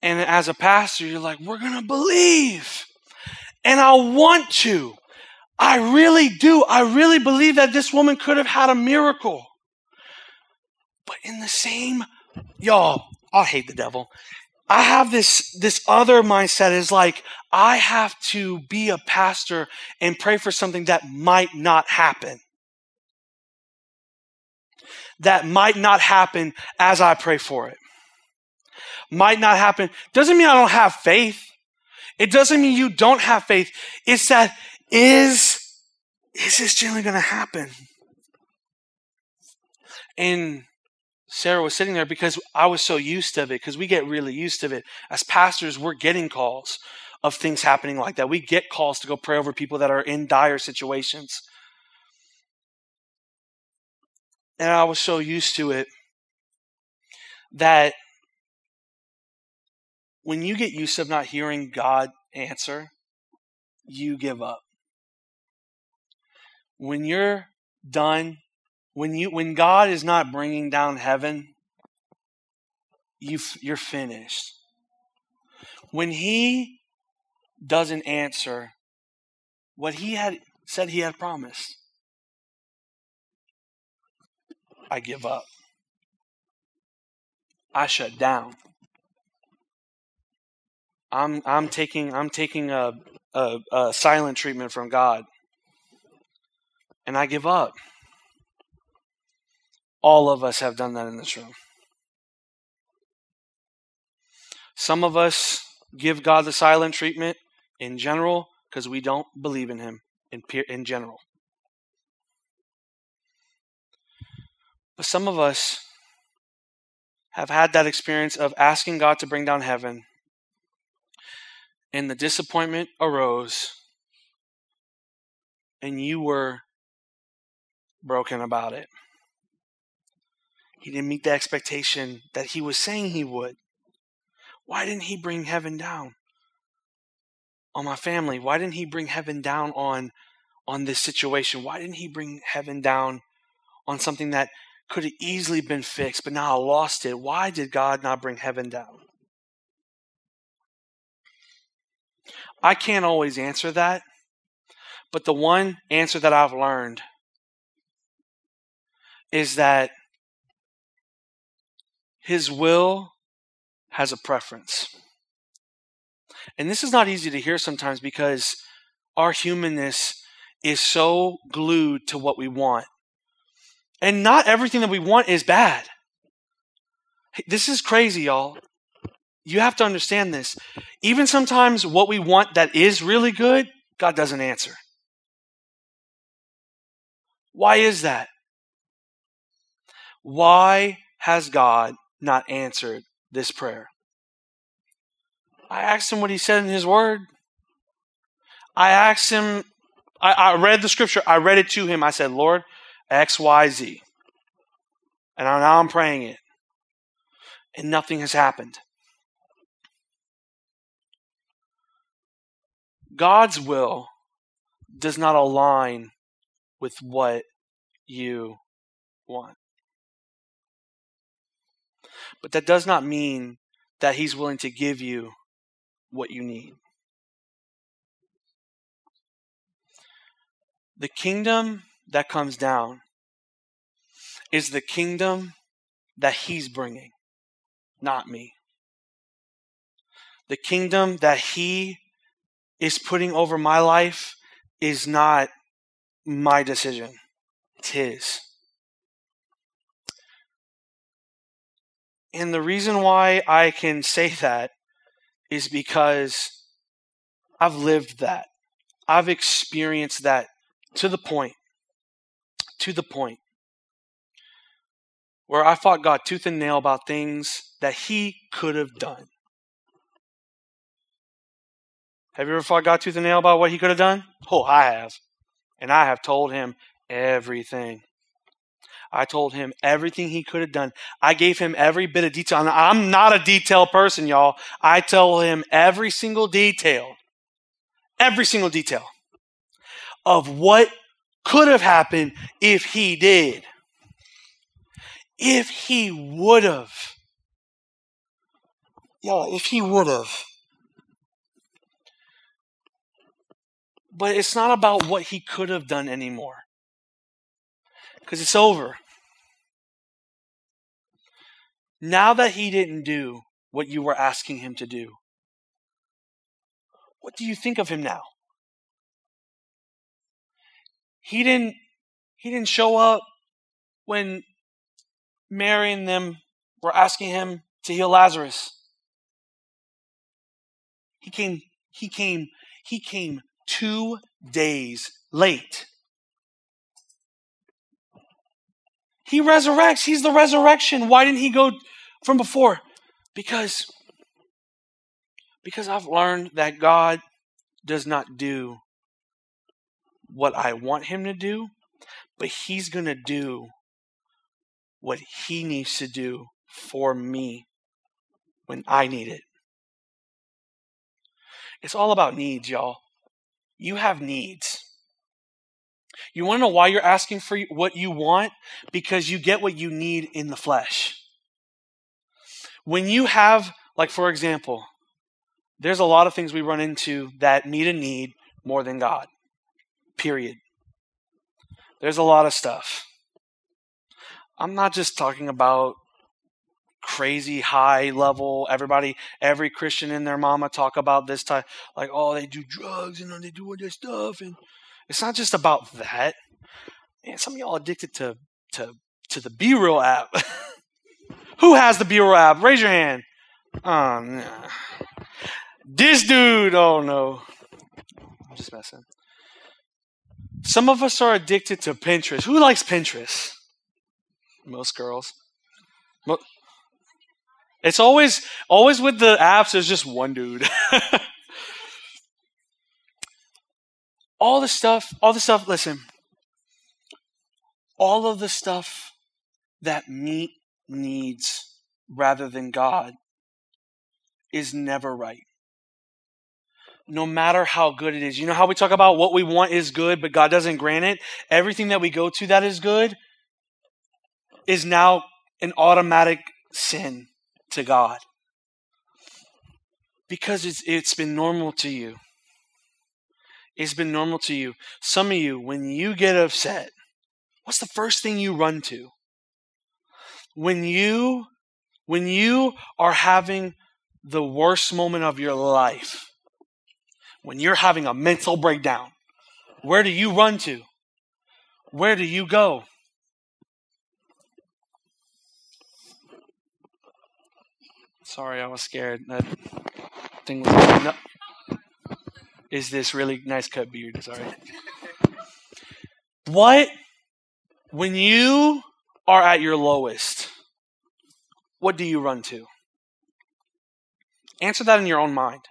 And as a pastor, you're like, we're going to believe. And I want to. I really do. I really believe that this woman could have had a miracle. But in the same, y'all, I hate the devil. I have this this other mindset is like I have to be a pastor and pray for something that might not happen. That might not happen as I pray for it. Might not happen. Doesn't mean I don't have faith. It doesn't mean you don't have faith. It's that is, is this generally going to happen? And Sarah was sitting there because I was so used to it, because we get really used to it. As pastors, we're getting calls of things happening like that. We get calls to go pray over people that are in dire situations. And I was so used to it that when you get used to not hearing God answer, you give up when you're done, when you when God is not bringing down heaven, you you're finished. When He doesn't answer what He had said He had promised, I give up. I shut down. I'm I'm taking I'm taking a, a, a silent treatment from God and I give up. All of us have done that in this room. Some of us give God the silent treatment in general because we don't believe in Him in, in general. But some of us have had that experience of asking God to bring down heaven, and the disappointment arose, and you were broken about it. He didn't meet the expectation that he was saying he would. Why didn't he bring heaven down on my family? Why didn't he bring heaven down on on this situation? Why didn't he bring heaven down on something that could have easily been fixed, but now I lost it? Why did God not bring heaven down? I can't always answer that, but the one answer that I've learned is that his will has a preference. And this is not easy to hear sometimes because our humanness is so glued to what we want. And not everything that we want is bad. This is crazy, y'all. You have to understand this. Even sometimes what we want that is really good, God doesn't answer. Why is that? Why has God not answered this prayer? I asked him what he said in his word. I asked him, I, I read the scripture, I read it to him. I said, Lord, X, Y, Z. And now I'm praying it. And nothing has happened. God's will does not align with what you want. But that does not mean that He's willing to give you what you need. The kingdom that comes down is the kingdom that He's bringing, not me. The kingdom that He is putting over my life is not my decision, it's His. And the reason why I can say that is because I've lived that. I've experienced that to the point, to the point where I fought God tooth and nail about things that He could have done. Have you ever fought God tooth and nail about what He could have done? Oh, I have. And I have told Him everything. I told him everything he could have done. I gave him every bit of detail. I'm not a detail person, y'all. I tell him every single detail, every single detail of what could have happened if he did. If he would have. Y'all, if he would have. But it's not about what he could have done anymore because it's over. Now that he didn't do what you were asking him to do, what do you think of him now? He didn't he didn't show up when Mary and them were asking him to heal Lazarus. He came he came he came 2 days late. He resurrects. He's the resurrection. Why didn't he go from before? Because because I've learned that God does not do what I want him to do, but he's going to do what he needs to do for me when I need it. It's all about needs, y'all. You have needs. You want to know why you're asking for what you want? Because you get what you need in the flesh. When you have, like, for example, there's a lot of things we run into that meet a need more than God. Period. There's a lot of stuff. I'm not just talking about crazy high level everybody every christian and their mama talk about this type like oh they do drugs and they do all this stuff and it's not just about that. Man, some of y'all addicted to to to the BeReal app. Who has the BeReal app? Raise your hand. Um, oh no. This dude, oh no. I'm just messing. Some of us are addicted to Pinterest. Who likes Pinterest? Most girls. It's always always with the apps. There's just one dude. all the stuff, all the stuff, listen, all of the stuff that meet needs rather than God is never right. No matter how good it is. You know how we talk about what we want is good, but God doesn't grant it? Everything that we go to that is good is now an automatic sin to God. Because it's, it's been normal to you. It's been normal to you. Some of you, when you get upset, what's the first thing you run to? When you when you are having the worst moment of your life, when you're having a mental breakdown, where do you run to? Where do you go? Sorry, I was scared. That thing was. Is this really nice cut beard? Sorry. What? When you are at your lowest, what do you run to? Answer that in your own mind.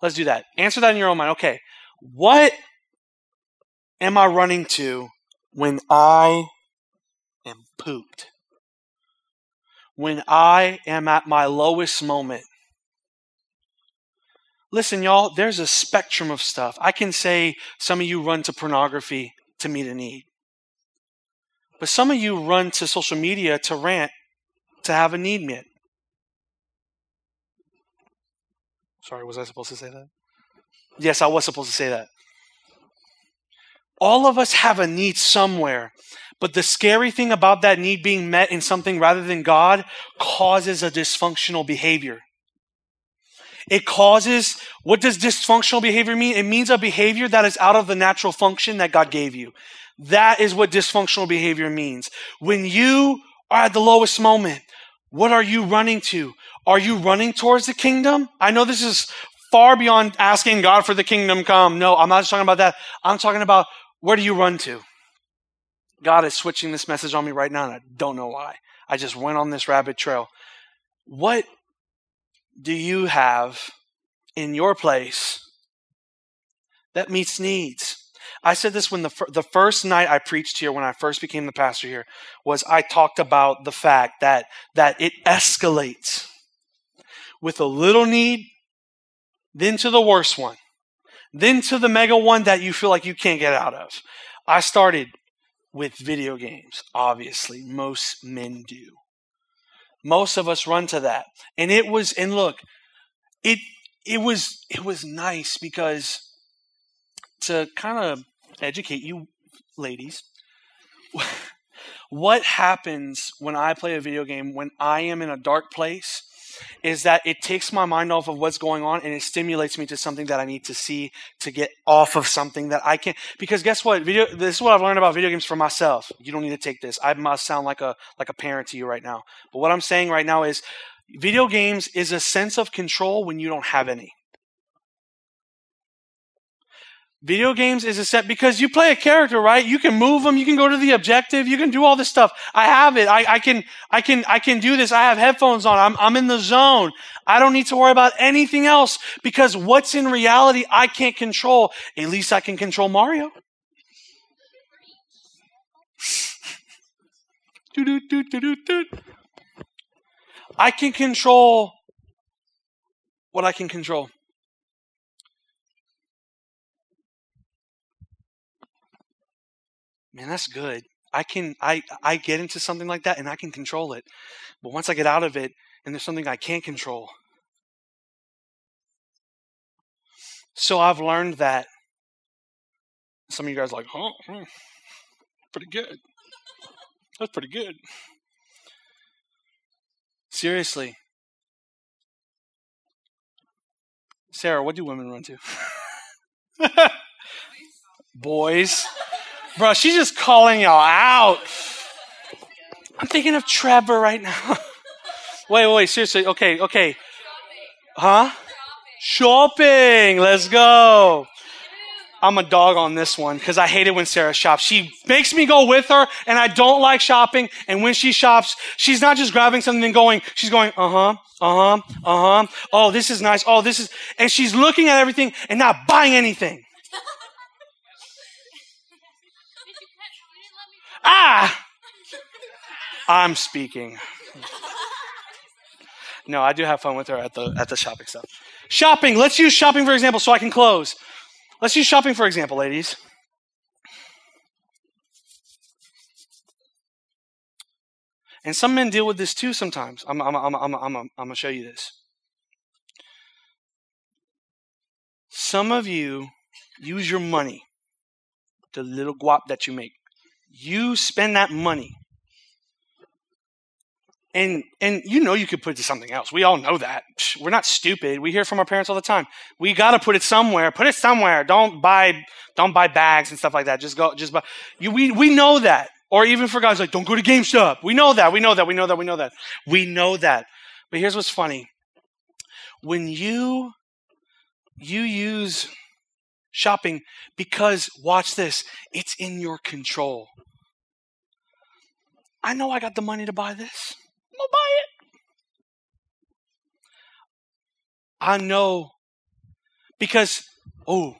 Let's do that. Answer that in your own mind. Okay. What am I running to when I am pooped? When I am at my lowest moment? Listen, y'all, there's a spectrum of stuff. I can say some of you run to pornography to meet a need. But some of you run to social media to rant to have a need met. Sorry, was I supposed to say that? Yes, I was supposed to say that. All of us have a need somewhere. But the scary thing about that need being met in something rather than God causes a dysfunctional behavior. It causes, what does dysfunctional behavior mean? It means a behavior that is out of the natural function that God gave you. That is what dysfunctional behavior means. When you are at the lowest moment, what are you running to? Are you running towards the kingdom? I know this is far beyond asking God for the kingdom come. No, I'm not talking about that. I'm talking about where do you run to? God is switching this message on me right now, and I don't know why. I just went on this rabbit trail. What do you have in your place that meets needs? I said this when the, the first night I preached here, when I first became the pastor here, was I talked about the fact that, that it escalates with a little need, then to the worst one, then to the mega one that you feel like you can't get out of. I started with video games, obviously. Most men do. Most of us run to that. And it was, and look, it, it was, it was nice because to kind of educate you ladies, what happens when I play a video game when I am in a dark place is that it takes my mind off of what's going on and it stimulates me to something that I need to see to get off of something that I can because guess what? Video this is what I've learned about video games for myself. You don't need to take this. I must sound like a like a parent to you right now. But what I'm saying right now is video games is a sense of control when you don't have any Video games is a set because you play a character, right? You can move them, you can go to the objective, you can do all this stuff. I have it. I, I can, I can, I can do this. I have headphones on. I'm, I'm in the zone. I don't need to worry about anything else because what's in reality I can't control. At least I can control Mario. I can control what I can control. Man, that's good. I can I I get into something like that and I can control it. But once I get out of it and there's something I can't control. So I've learned that some of you guys like, oh, pretty good. That's pretty good. Seriously. Sarah, what do women run to? Boys. Bro, she's just calling y'all out. I'm thinking of Trevor right now. wait, wait, seriously. Okay, okay. Huh? Shopping. Let's go. I'm a dog on this one because I hate it when Sarah shops. She makes me go with her and I don't like shopping. And when she shops, she's not just grabbing something and going, she's going, uh huh, uh huh, uh huh. Oh, this is nice. Oh, this is, and she's looking at everything and not buying anything. Ah! I'm speaking. No, I do have fun with her at the at the shopping stuff. Shopping. Let's use shopping for example, so I can close. Let's use shopping for example, ladies. And some men deal with this too sometimes. I'm, I'm, I'm, I'm, I'm, I'm going to show you this. Some of you use your money, the little guap that you make. You spend that money. And and you know you could put it to something else. We all know that. We're not stupid. We hear from our parents all the time. We got to put it somewhere. Put it somewhere. Don't buy don't buy bags and stuff like that. Just go just buy. You, we we know that. Or even for guys like don't go to GameStop. We know that. We know that. We know that. We know that. We know that. But here's what's funny. When you you use shopping because, watch this, it's in your control. I know I got the money to buy this. I'm going to buy it. I know because, oh,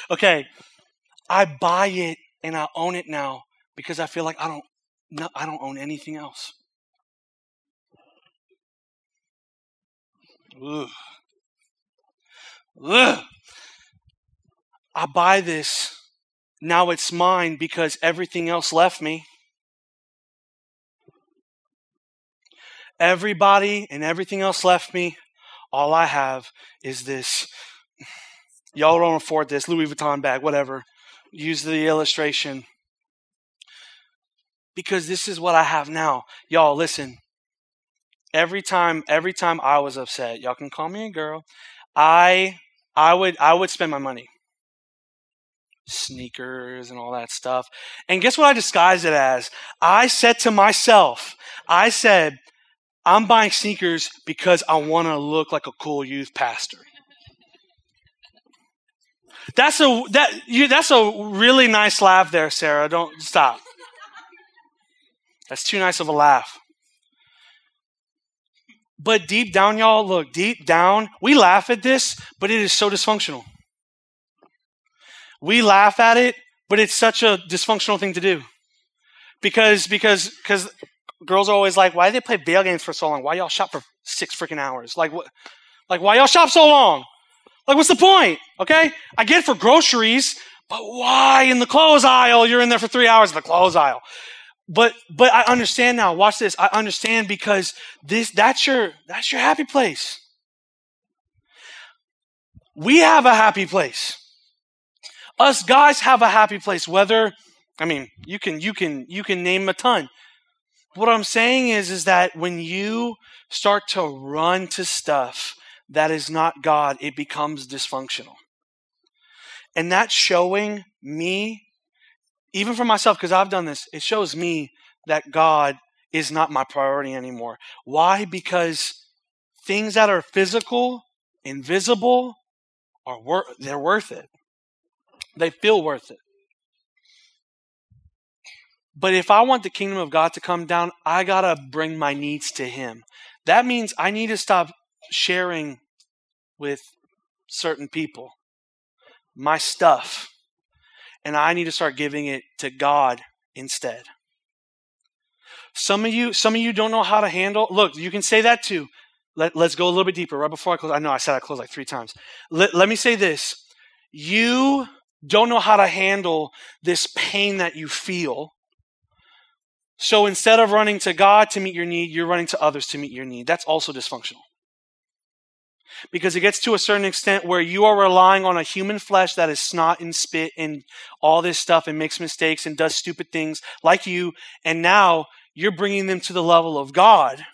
okay, I buy it and I own it now because I feel like I don't, no, I don't own anything else. Ugh. Ugh. I buy this. Now it's mine because everything else left me. Everybody and everything else left me. All I have is this. Y'all don't afford this Louis Vuitton bag, whatever. Use the illustration. Because this is what I have now. Y'all, listen. Every time, every time I was upset, y'all can call me a girl. I I would I would spend my money. Sneakers and all that stuff. And guess what I disguised it as? I said to myself, I said, I'm buying sneakers because I want to look like a cool youth pastor. That's a that you that's a really nice laugh there, Sarah. Don't stop. That's too nice of a laugh. But deep down, y'all, look, deep down, we laugh at this, but it is so dysfunctional. We laugh at it, but it's such a dysfunctional thing to do. Because because because girls are always like, why do they play video games for so long? Why y'all shop for six freaking hours? Like what like why y'all shop so long? Like what's the point? Okay? I get for groceries, but why in the clothes aisle you're in there for three hours in the clothes aisle? But but I understand now. Watch this. I understand because this that's your that's your happy place. We have a happy place. Us guys have a happy place. Whether I mean you can you can you can name a ton. What I'm saying is is that when you start to run to stuff that is not God, it becomes dysfunctional. And that's showing me even for myself, because I've done this, it shows me that God is not my priority anymore. Why? Because things that are physical, invisible, are wor- they're worth it. They feel worth it. But if I want the kingdom of God to come down, I got to bring my needs to Him. That means I need to stop sharing with certain people my stuff and I need to start giving it to God instead. Some of you, some of you don't know how to handle. Look, you can say that too. Let, us go a little bit deeper. Right before I close, I know I said I close like three times. Let, let me say this: you don't know how to handle this pain that you feel. So instead of running to God to meet your need, you're running to others to meet your need. That's also dysfunctional because it gets to a certain extent where you are relying on a human flesh that is snot and spit and all this stuff and makes mistakes and does stupid things like you, and now you're bringing them to the level of God.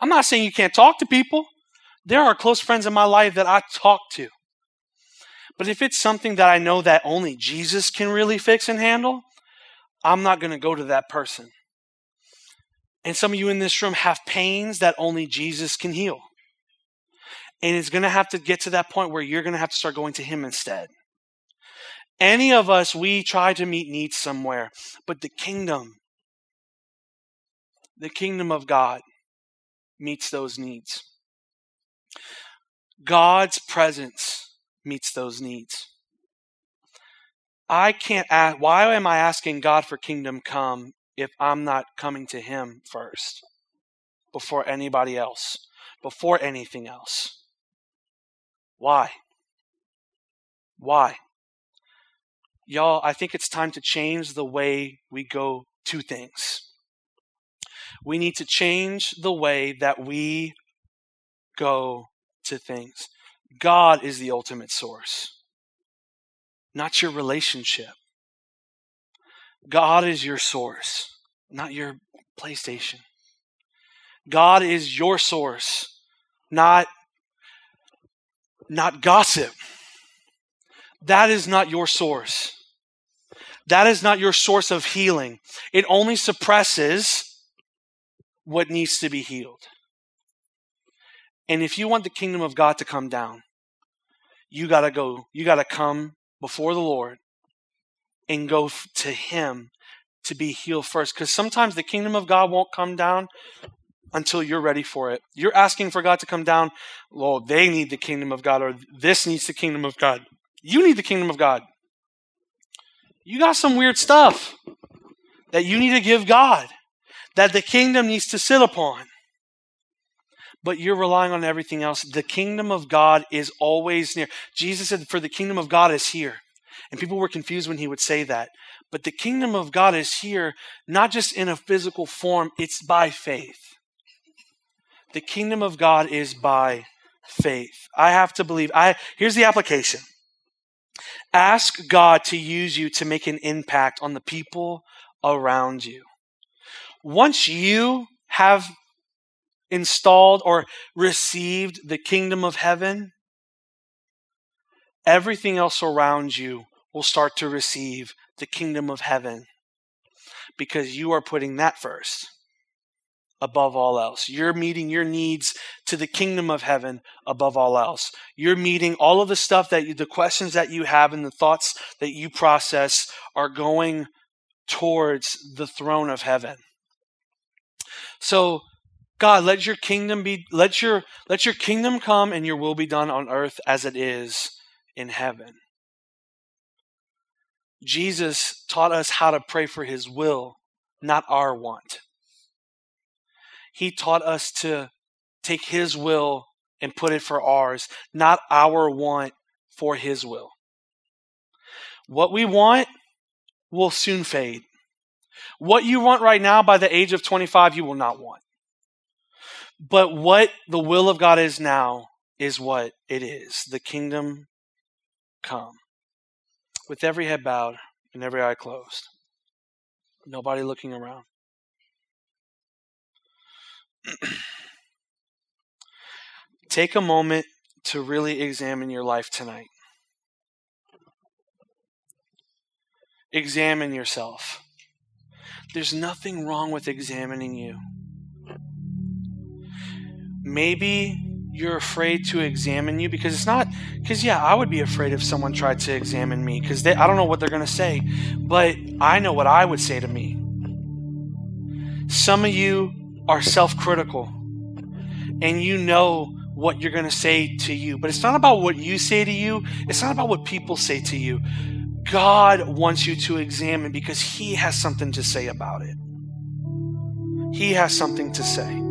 I'm not saying you can't talk to people. There are close friends in my life that I talk to. But if it's something that I know that only Jesus can really fix and handle, I'm not going to go to that person. And some of you in this room have pains that only Jesus can heal. And it's going to have to get to that point where you're going to have to start going to Him instead. Any of us, we try to meet needs somewhere, but the kingdom, the kingdom of God meets those needs. God's presence meets those needs. I can't ask, why am I asking God for kingdom come if I'm not coming to Him first before anybody else, before anything else. Why? Why? Y'all, I think it's time to change the way we go to things. We need to change the way that we go to things. God is the ultimate source, not your relationship. God is your source, not your PlayStation. God is your source, not, not gossip. That is not your source. That is not your source of healing. It only suppresses what needs to be healed. And if you want the kingdom of God to come down, you got to go, you got to come before the Lord and go to Him to be healed first. Because sometimes the kingdom of God won't come down until you're ready for it. You're asking for God to come down. Well, they need the kingdom of God, or this needs the kingdom of God. You need the kingdom of God. You got some weird stuff that you need to give God, that the kingdom needs to sit upon. But you're relying on everything else. The kingdom of God is always near. Jesus said, For the kingdom of God is here. And people were confused when he would say that. But the kingdom of God is here, not just in a physical form, it's by faith. The kingdom of God is by faith. I have to believe. I here's the application. Ask God to use you to make an impact on the people around you. Once you have installed or received the kingdom of heaven, everything else around you will start to receive the kingdom of heaven because you are putting that first above all else. You're meeting your needs to the kingdom of heaven above all else. You're meeting all of the stuff that you, the questions that you have and the thoughts that you process are going towards the throne of heaven. So, God, let your kingdom be let your let your kingdom come and your will be done on earth as it is in heaven. Jesus taught us how to pray for his will, not our want. He taught us to take His will and put it for ours, not our want for His will. What we want will soon fade. What you want right now by the age of 25, you will not want. But what the will of God is now is what it is the kingdom come. With every head bowed and every eye closed, nobody looking around. Take a moment to really examine your life tonight. Examine yourself. There's nothing wrong with examining you. Maybe you're afraid to examine you because it's not because yeah i would be afraid if someone tried to examine me because i don't know what they're going to say but i know what i would say to me some of you are self critical and you know what you're going to say to you. But it's not about what you say to you, it's not about what people say to you. God wants you to examine because He has something to say about it. He has something to say.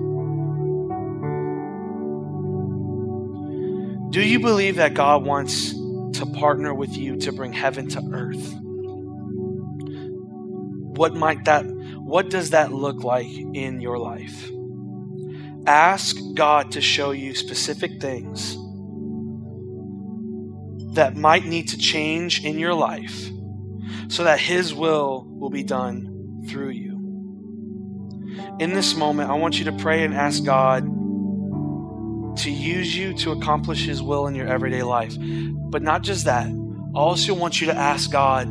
Do you believe that God wants to partner with you to bring heaven to earth? What might that what does that look like in your life? Ask God to show you specific things that might need to change in your life so that His will will be done through you. In this moment, I want you to pray and ask God to use you to accomplish His will in your everyday life. But not just that, I also want you to ask God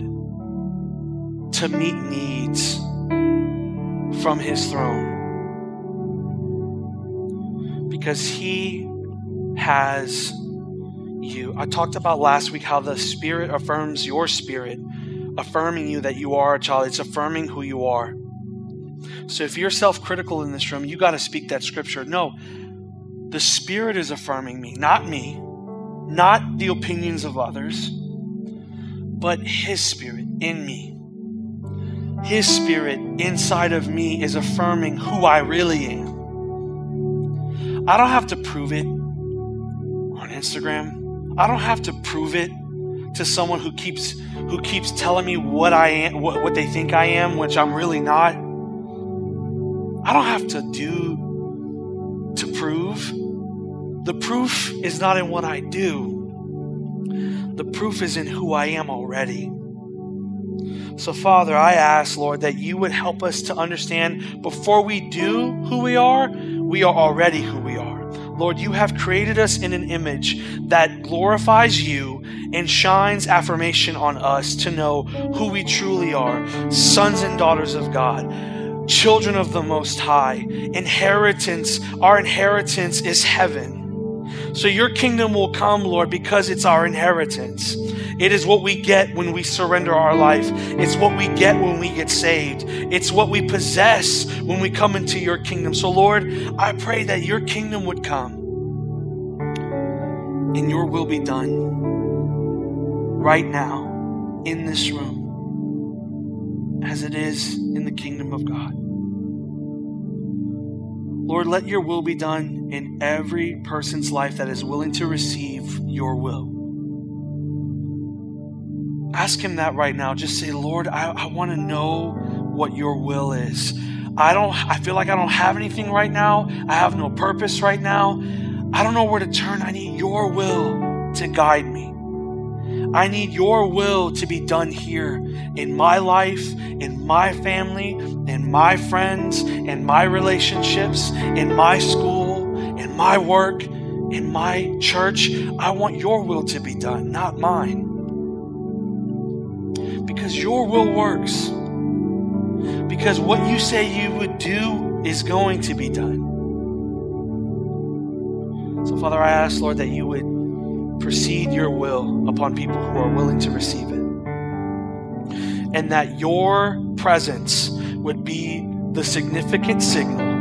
to meet needs from his throne because he has you. I talked about last week how the Spirit affirms your spirit, affirming you that you are a child. It's affirming who you are. So if you're self critical in this room, you got to speak that scripture. No, the Spirit is affirming me, not me, not the opinions of others, but His Spirit in me. His Spirit inside of me is affirming who I really am. I don't have to prove it on Instagram. I don't have to prove it to someone who keeps who keeps telling me what I am, what, what they think I am, which I'm really not. I don't have to do to prove. The proof is not in what I do. The proof is in who I am already. So, Father, I ask, Lord, that you would help us to understand before we do who we are, we are already who we are. Lord, you have created us in an image that glorifies you and shines affirmation on us to know who we truly are sons and daughters of God, children of the Most High. Inheritance, our inheritance is heaven. So your kingdom will come, Lord, because it's our inheritance. It is what we get when we surrender our life. It's what we get when we get saved. It's what we possess when we come into your kingdom. So, Lord, I pray that your kingdom would come and your will be done right now in this room as it is in the kingdom of God. Lord, let your will be done in every person's life that is willing to receive your will. Ask him that right now. Just say, Lord, I, I want to know what your will is. I don't I feel like I don't have anything right now. I have no purpose right now. I don't know where to turn. I need your will to guide me. I need your will to be done here in my life, in my family, in my friends, in my relationships, in my school, in my work, in my church. I want your will to be done, not mine. Because your will works. Because what you say you would do is going to be done. So, Father, I ask, Lord, that you would proceed your will upon people who are willing to receive it. And that your presence would be the significant signal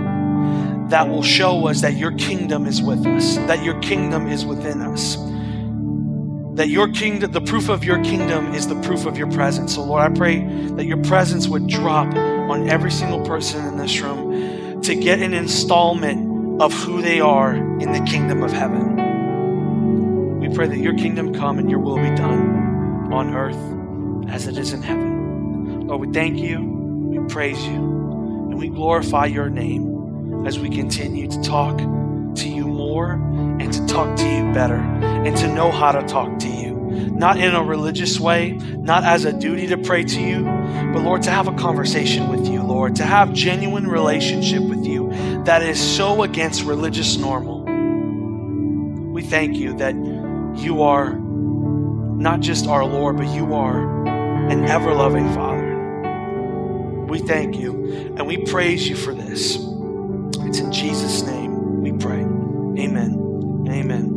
that will show us that your kingdom is with us, that your kingdom is within us. That your kingdom, the proof of your kingdom is the proof of your presence. So, Lord, I pray that your presence would drop on every single person in this room to get an installment of who they are in the kingdom of heaven. We pray that your kingdom come and your will be done on earth as it is in heaven. Lord, we thank you, we praise you, and we glorify your name as we continue to talk to you more and to talk to you better and to know how to talk to you. Not in a religious way, not as a duty to pray to you, but Lord, to have a conversation with you, Lord, to have genuine relationship with you that is so against religious normal. We thank you that you are not just our Lord, but you are an ever loving Father. We thank you and we praise you for this. It's in Jesus' name we pray. Amen. Amen.